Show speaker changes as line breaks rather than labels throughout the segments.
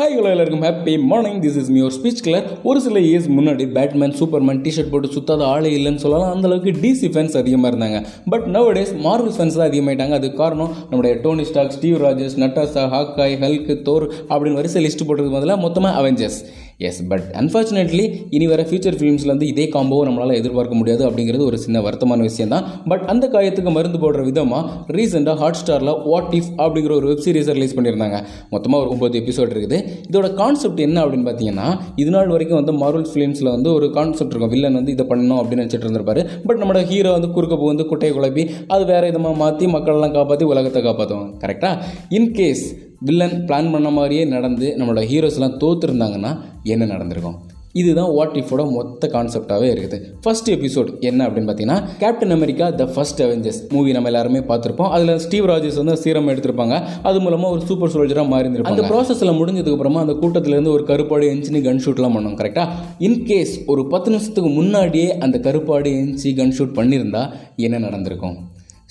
Hi hello எல்லாருக்கும் happy morning this is மியோர் speech கிளர் ஒரு சில இயர்ஸ் முன்னாடி பேட்மேன் சூப்பர்மேன் டிஷர்ட் போட்டு சுத்தாத ஆளே இல்லைன்னு சொல்லலாம். அந்தளவுக்கு டிசி ஃபேன்ஸ் அதிகமாக இருந்தாங்க. பட் நவ டேஸ் மார்வல் ஃபேன்ஸ் தான் அதிகமாயிட்டாங்க. அதுக்கு காரணம் நம்முடைய Tony Stark Steve Rogers Natasha Hawkeye Hulk Thor அப்படின்னு வரிசை லிஸ்ட் போட்டதுக்கு பதிலாக மொத்தமாக அவெஞ்சர்ஸ் எஸ் பட் அன்ஃபார்ச்சுனேட்லி இனி வர ஃபியூச்சர் ஃபிலிம்ஸில் வந்து இதே காம்போவை நம்மளால் எதிர்பார்க்க முடியாது அப்படிங்கிறது ஒரு சின்ன வருத்தமான விஷயம் தான் பட் அந்த காயத்துக்கு மருந்து போடுற விதமாக ரீசெண்டாக ஹாட் ஸ்டாரில் வாட் இஃப் அப்படிங்கிற ஒரு வெப் சீரிஸை ரிலீஸ் பண்ணியிருந்தாங்க. மொத்தமாக ஒரு ஒம்பது எபிசோட் இருக்குது. இதோட கான்செப்ட் என்ன அப்படின்னு பார்த்தீங்கன்னா இது நாள் வரைக்கும் வந்து மார்வல் ஃபிலிம்ஸில் வந்து ஒரு கான்செப்ட் இருக்கும். வில்லன் வந்து இதை பண்ணணும் அப்படின்னு நினச்சிட்டு இருந்திருப்பாரு. பட் நம்மளோட ஹீரோ வந்து குறுக்க புகுந்து குட்டையை குழப்பி அது வேறு விதமாக மாற்றி மக்களெல்லாம் காப்பாற்றி உலகத்தை காப்பாற்றுவாங்க கரெக்டாக இன்கேஸ் வில்லன் பிளான் பண்ண மாதிரியே நடந்து நம்மளோட ஹீரோஸ்லாம் தோத்துருந்தாங்கன்னா என்ன நடந்திருக்கும்? இதுதான் வாட் இஃபோட மொத்த கான்செப்டாகவே இருக்குது. ஃபர்ஸ்ட் எபிசோட் என்ன அப்படின்னு பார்த்தீங்கன்னா Captain America the first Avengers movie நம்ம எல்லாருமே பார்த்துருப்போம். அதில் ஸ்டீவ் ராஜர்ஸ் வந்து சீரம் எடுத்திருப்பாங்க. அது மூலமாக ஒரு சூப்பர் சோல்ஜராக மாறி இருந்திருப்பாங்க அந்த ப்ராசஸில் முடிஞ்சதுக்கு அப்புறமா அந்த கூட்டத்திலேருந்து ஒரு கருப்பாடு எஞ்சினி கன் ஷூட்லாம் பண்ணோம் கரெக்டாக இன்கேஸ் ஒரு பத்து நிமிஷத்துக்கு முன்னாடியே அந்த கருப்பாடு எஞ்சி கன் ஷூட் பண்ணியிருந்தா என்ன நடந்திருக்கும்?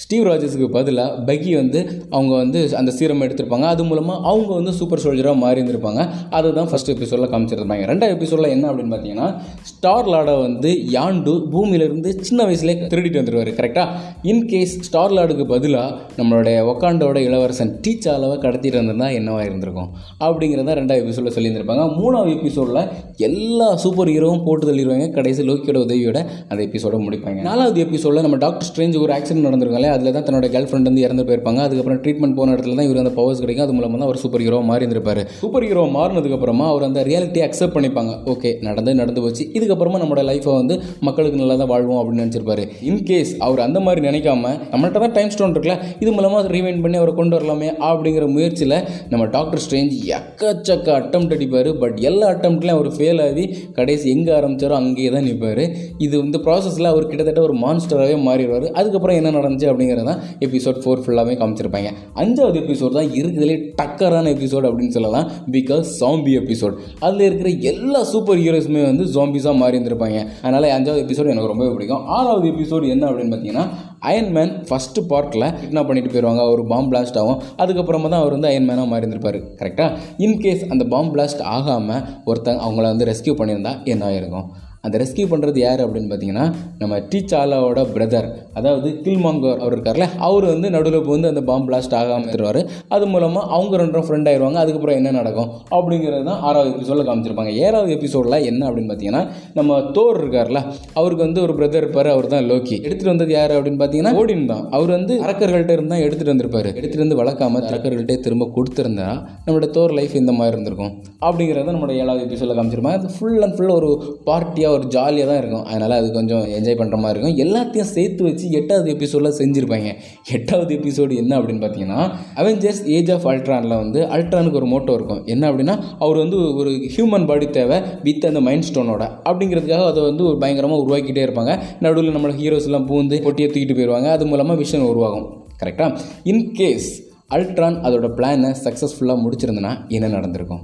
ஸ்டீவ் ராஜர்ஸுக்கு பதிலாக பகி வந்து அவங்க வந்து அந்த சீரம் எடுத்திருப்பாங்க. அது மூலமாக அவங்க வந்து சூப்பர் சோல்ஜராக மாறி இருந்திருப்பாங்க அதுதான் ஃபஸ்ட் எபிசோடில் காமிச்சிருப்பாங்க ரெண்டாவது எபிசோடில் என்ன அப்படின்னு பார்த்தீங்கன்னா ஸ்டார் லாடை வந்து யாண்டு பூமியிலிருந்து சின்ன வயசுலேயே திருடிட்டு வந்துடுவார் கரெக்டாக இன்கேஸ் ஸ்டார் லாடுக்கு பதிலாக நம்மளுடைய ஒக்காண்டோட இளவரசன் டீச்சாலவை கடத்திட்டு வந்திருந்தால் என்னவாக இருந்திருக்கும்? அப்படிங்கிறத ரெண்டாவது எபிசோடில் சொல்லியிருந்திருப்பாங்க. மூணாவது எபிசோடில் எல்லா சூப்பர் ஹீரோவும் போட்டு தள்ளிடுவாங்க. கடைசி லோக்கியோட உதவியோட அந்த எபிசோட முடிப்பாங்க. நாலாவது எபிசோடில் நம்ம டாக்டர் ஸ்ட்ரேஞ்ச் ஒரு ஆக்சிடென்ட் நடந்திருக்காங்க அதில் தான் தன்னோட கேர்ள் ஃப்ரெண்ட் வந்து இறந்து போயிருப்பாங்க. அதுக்கப்புறம் ட்ரீட்மெண்ட் போன இடத்துல தான் இவர் அந்த பவர்ஸ் கிடைக்கும். அது மூலமாக தான் அவர் சூப்பர் ஹீரோ மாறி இருந்திருப்பாரு சூப்பர் ஹீரோ மாறினதுக்கப்புறமா அவர் அந்த ரியாலிட்டியை அக்செப்ட் பண்ணிப்பாங்க. ஓகே நடந்து நடந்து போச்சு. இதுக்கப்புறமா நம்மளோட லைஃப்பை வந்து மக்களுக்கு நல்லா தான் வாழ்வோம் அப்படின்னு நினச்சிருப்பாரு. இன்கேஸ் அவர் அந்த மாதிரி நினைக்காம நம்மள்ட்ட தான் டைம் ஸ்டோன் இருக்குல்ல இது மூலமாக ரீவைண்ட் பண்ணி அவரை கொண்டு வரலாமே அப்படிங்கிற முயற்சியில் நம்ம டாக்டர் ஸ்ட்ரேஞ்ச் எக்கச்சக்க அட்டம் அடிப்பார். பட் எல்லா அட்டம்ப்ட்லையும் அவர் ஃபெயில் ஆகி கடைசி எங்கே ஆரம்பிச்சாரோ அங்கேயே தான் நிற்பார் இது இந்த ப்ராசஸில் அவர் கிட்டத்தட்ட ஒரு மான்ஸ்டராகவே மாறிடுவார். அதுக்கப்புறம் என்ன நடந்துச்சு அப்படின்னு தான் எபிசோட் ஃபோர் ஃபுல்லாகவே காமிச்சிருப்பாங்க. அஞ்சாவது எபிசோட் தான் இருக்கிறதுலே டக்கரான எபிசோட் அப்படின்னு சொல்லலாம். பிகாஸ் சாம்பி எபிசோட் அதில் இருக்கிற எல்லா சூப்பர் ஹீரோஸுமே வந்து ஜாம்பிஸாக மாறி இருந்திருப்பாங்க. அதனால் அஞ்சாவது எபிசோட் எனக்கு ரொம்பவே பிடிக்கும். ஆறாவது எபிசோட் என்ன அப்படின்னு பார்த்தீங்கன்னா அயன் மேன் ஃபஸ்ட்டு பார்ட்டில் கிட்னாப் பண்ணிட்டு போயிடுவாங்க ஒரு பாம் பிளாஸ்ட் ஆகும். அதுக்கப்புறமா தான் அவர் வந்து அயன் மேனாக மாறி இருந்திருப்பார். கரெக்டாக இன்கேஸ் அந்த பாம் பிளாஸ்ட் ஆகாமல் ஒருத்தன் அவங்கள வந்து ரெஸ்கியூ பண்ணியிருந்தா என்ன ஆயிருக்கும்? அந்த ரெஸ்கியூ பண்ணுறது யார் அப்படின்னு பார்த்தீங்கன்னா நம்ம டீ சாலாவோட பிரதர் அதாவது கில்மாங்கர் அவர் இருக்கார்ல அவர் வந்து நடுவில் வந்து அந்த பாம் பிளாஸ்ட் ஆகாமல் தருவார் அது மூலமாக அவங்க ரெண்டும் ஃப்ரெண்ட் ஆயிடுவாங்க அதுக்கப்புறம் என்ன நடக்கும் அப்படிங்கிறது தான் ஆறாவது எபிசோடில் காமிச்சிருப்பாங்க. ஏழாவது எபிசோடில் என்ன அப்படின்னு பார்த்தீங்கன்னா நம்ம தோர் இருக்கார்ல அவருக்கு வந்து ஒரு பிரதர் இருப்பார். அவர் தான் லோக்கி எடுத்துகிட்டு வந்தது யார் அப்படின்னு பார்த்தீங்கன்னா ஓடின் தான். அவர் வந்து அரக்கர்கள்ட்ட இருந்தால் எடுத்துகிட்டு வந்திருப்பார். எடுத்துகிட்டு வந்து வளர்க்காம அரக்கர்கள்ட்டே திரும்ப கொடுத்துருந்தா நம்மளோட தோர் லைஃப் இந்த மாதிரி இருந்திருக்கும். அப்படிங்கிறத நம்மளோட ஏழாவது எபிசோடில் காமிச்சிருப்பாங்க. அது ஃபுல் அண்ட் ஃபுல் ஒரு பார்ட்டியாக ஒரு ஜாலியாக தான் இருக்கும். அதனால் அது கொஞ்சம் என்ஜாய் பண்ணுற மாதிரி இருக்கும். எல்லாத்தையும் சேர்த்து வச்சு எட்டாவது எபிசோடில் செஞ்சுருப்பாங்க. எட்டாவது எபிசோடு என்ன அப்படின்னு பார்த்தீங்கன்னா அவெஞ்சர்ஸ் ஏஜ் ஆஃப் அல்ட்ரானில் வந்து அல்ட்ரானுக்கு ஒரு மோட்டோ இருக்கும். என்ன அப்படின்னா அவர் வந்து ஒரு ஹியூமன் பாடி தேவை வித் அந்த மைண்ட் ஸ்டோனோட அப்படிங்கிறதுக்காக அதை வந்து ஒரு பயங்கரமாக உருவாக்கிட்டே இருப்பாங்க. நடுவில் நம்மளோட ஹீரோஸ்லாம் பூந்து பொட்டியை தூக்கிட்டு போயிடுவாங்க அது மூலமாக விஷன் உருவாகும். கரெக்டாக இன்கேஸ் அல்ட்ரான் அதோட பிளானை சக்ஸஸ்ஃபுல்லாக முடிச்சிருந்தனா என்ன நடந்திருக்கும்?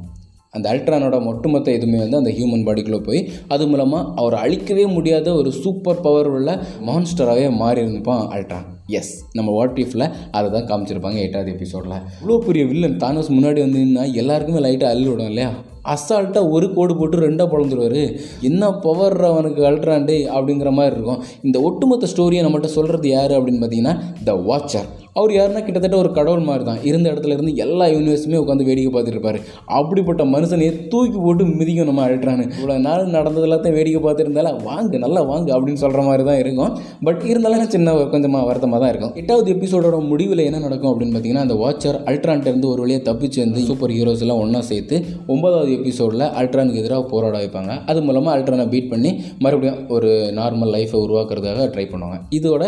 அந்த அல்ட்ரானோட ஒட்டுமொத்த எதுவுமே வந்து அந்த ஹியூமன் பாடிக்குள்ளே போய் அது மூலமாக அவர் அழிக்கவே முடியாத ஒரு சூப்பர் பவர் உள்ள மான்ஸ்டராகவே மாறி இருந்துப்பான் அல்ட்ரான் எஸ் நம்ம வாட் இஃபில் அதை தான் காமிச்சிருப்பாங்க எட்டாவது எபிசோடில் இவ்வளோ பெரிய வில்லன் தானோஸ் முன்னாடி வந்து எல்லாருக்குமே லைட்டாக அள்ளி விடும் இல்லையா? அசால்ட்டாக ஒரு கோடு போட்டு ரெண்டாக பிறந்துருவார் என்ன பவர் அவனுக்கு அல்ட்ராண்டே அப்படிங்கிற மாதிரி இருக்கும். இந்த ஒட்டுமொத்த ஸ்டோரியை நம்மகிட்ட சொல்கிறது யார் அப்படின்னு பார்த்தீங்கன்னா த வாட்சர் அவர் யாருன்னா கிட்டத்தட்ட ஒரு கடவுள் மாதிரி தான் இருந்த இடத்துல இருந்து எல்லா யூனிவர்ஸுமே உட்காந்து வேடிக்கை பார்த்துட்டு இருப்பாரு. அப்படிப்பட்ட மனுஷனையே தூக்கி போட்டு மிதிக்கும் நம்ம அல்ட்ரானு. இவ்வளோ நாள் நடந்தது எல்லாத்தையும் வேடிக்கை பார்த்துருந்தாலும் வாங்க நல்லா வாங்க அப்படின்னு சொல்கிற மாதிரி தான் இருக்கும். பட் இருந்தாலும் சின்ன கொஞ்சமாக வருத்தமாக தான் இருக்கும். எட்டாவது எபிசோடோட முடிவில் என்ன நடக்கும் அப்படின்னு பார்த்தீங்கன்னா அந்த வாட்சர் அல்ட்ரான்ட்டேருந்து ஒரு வழியாக தப்பிச்சு வந்து சூப்பர் ஹீரோஸ் எல்லாம் ஒன்றா சேர்த்து ஒன்பதாவது எபிசோடில் அல்ட்ரானுக்கு எதிராக போராட வைப்பாங்க. அது மூலமாக அல்ட்ரானை பீட் பண்ணி மறுபடியும் ஒரு நார்மல் லைஃப்பை உருவாக்குறதுக்காக ட்ரை பண்ணுவாங்க. இதோட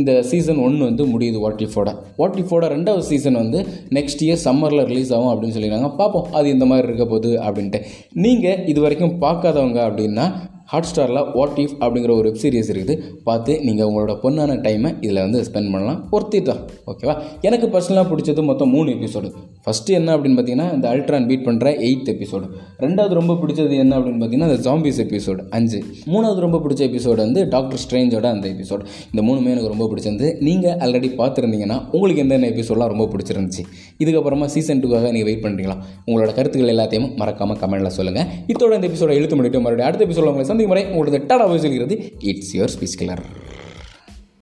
இந்த சீசன் ஒன்று வந்து முடியுது வாட் இஃபோட வாட் இஃபோட ரெண்டாவது சீசன் வந்து நெக்ஸ்ட் இயர் சம்மரில் ரிலீஸ் ஆகும் அப்படின்னு சொல்லியிருக்காங்க. பார்ப்போம் அது இந்த மாதிரி இருக்க போகுது அப்படின்ட்டு. நீங்கள் இது வரைக்கும் பார்க்காதவங்க அப்படின்னா ஹாட் ஸ்டாரில் வாட் இஃப் அப்படிங்கிற ஒரு வெப் சீரிஸ் இருக்குது. பார்த்து நீங்கள் உங்களோட பொண்ணான டைமை இதில் வந்து ஸ்பெண்ட் பண்ணலாம். ஒருத்தி தான். ஓகேவா எனக்கு பர்சனலாக பிடிச்சது மொத்தம் மூணு எபிசோடு ஃபஸ்ட்டு என்ன அப்படின்னு பார்த்தீங்கன்னா இந்த அல்ட்ரான் பீட் பண்ணுற எயித் எபிசோடு ரெண்டாவது ரொம்ப பிடிச்சது என்ன அப்படின்னு பார்த்தீங்கன்னா அந்த ஜாம்பிஸ் எபிசோடு அஞ்சு. மூணாவது ரொம்ப பிடிச்ச எபிசோடு வந்து டாக்டர் ஸ்ட்ரேஞ்சோட அந்த எபிசோடு இந்த மூணுமே எனக்கு ரொம்ப பிடிச்சிருந்து நீங்கள் ஆல்ரெடி பார்த்துருந்தீங்கன்னா உங்களுக்கு எந்தெந்த எபிசோடெலாம் ரொம்ப பிடிச்சிருந்துச்சு? இதுக்கப்புறமா சீசன் டூக்காக நீங்கள் வெயிட் பண்ணுறீங்களா உங்களோட கருத்துக்கள் எல்லாத்தையும் மறக்காமல் கமெண்ட்டில் சொல்லுங்கள் இதோட இந்த எபிசோட எழுத்து முடிட்டு மறுபடியும் அடுத்த எபிசோட உங்களை சந்திக்கும் முறை உங்களது டாடா போய் சொல்கிறது இட்ஸ் யுவர் ஸ்பீச் கிளர்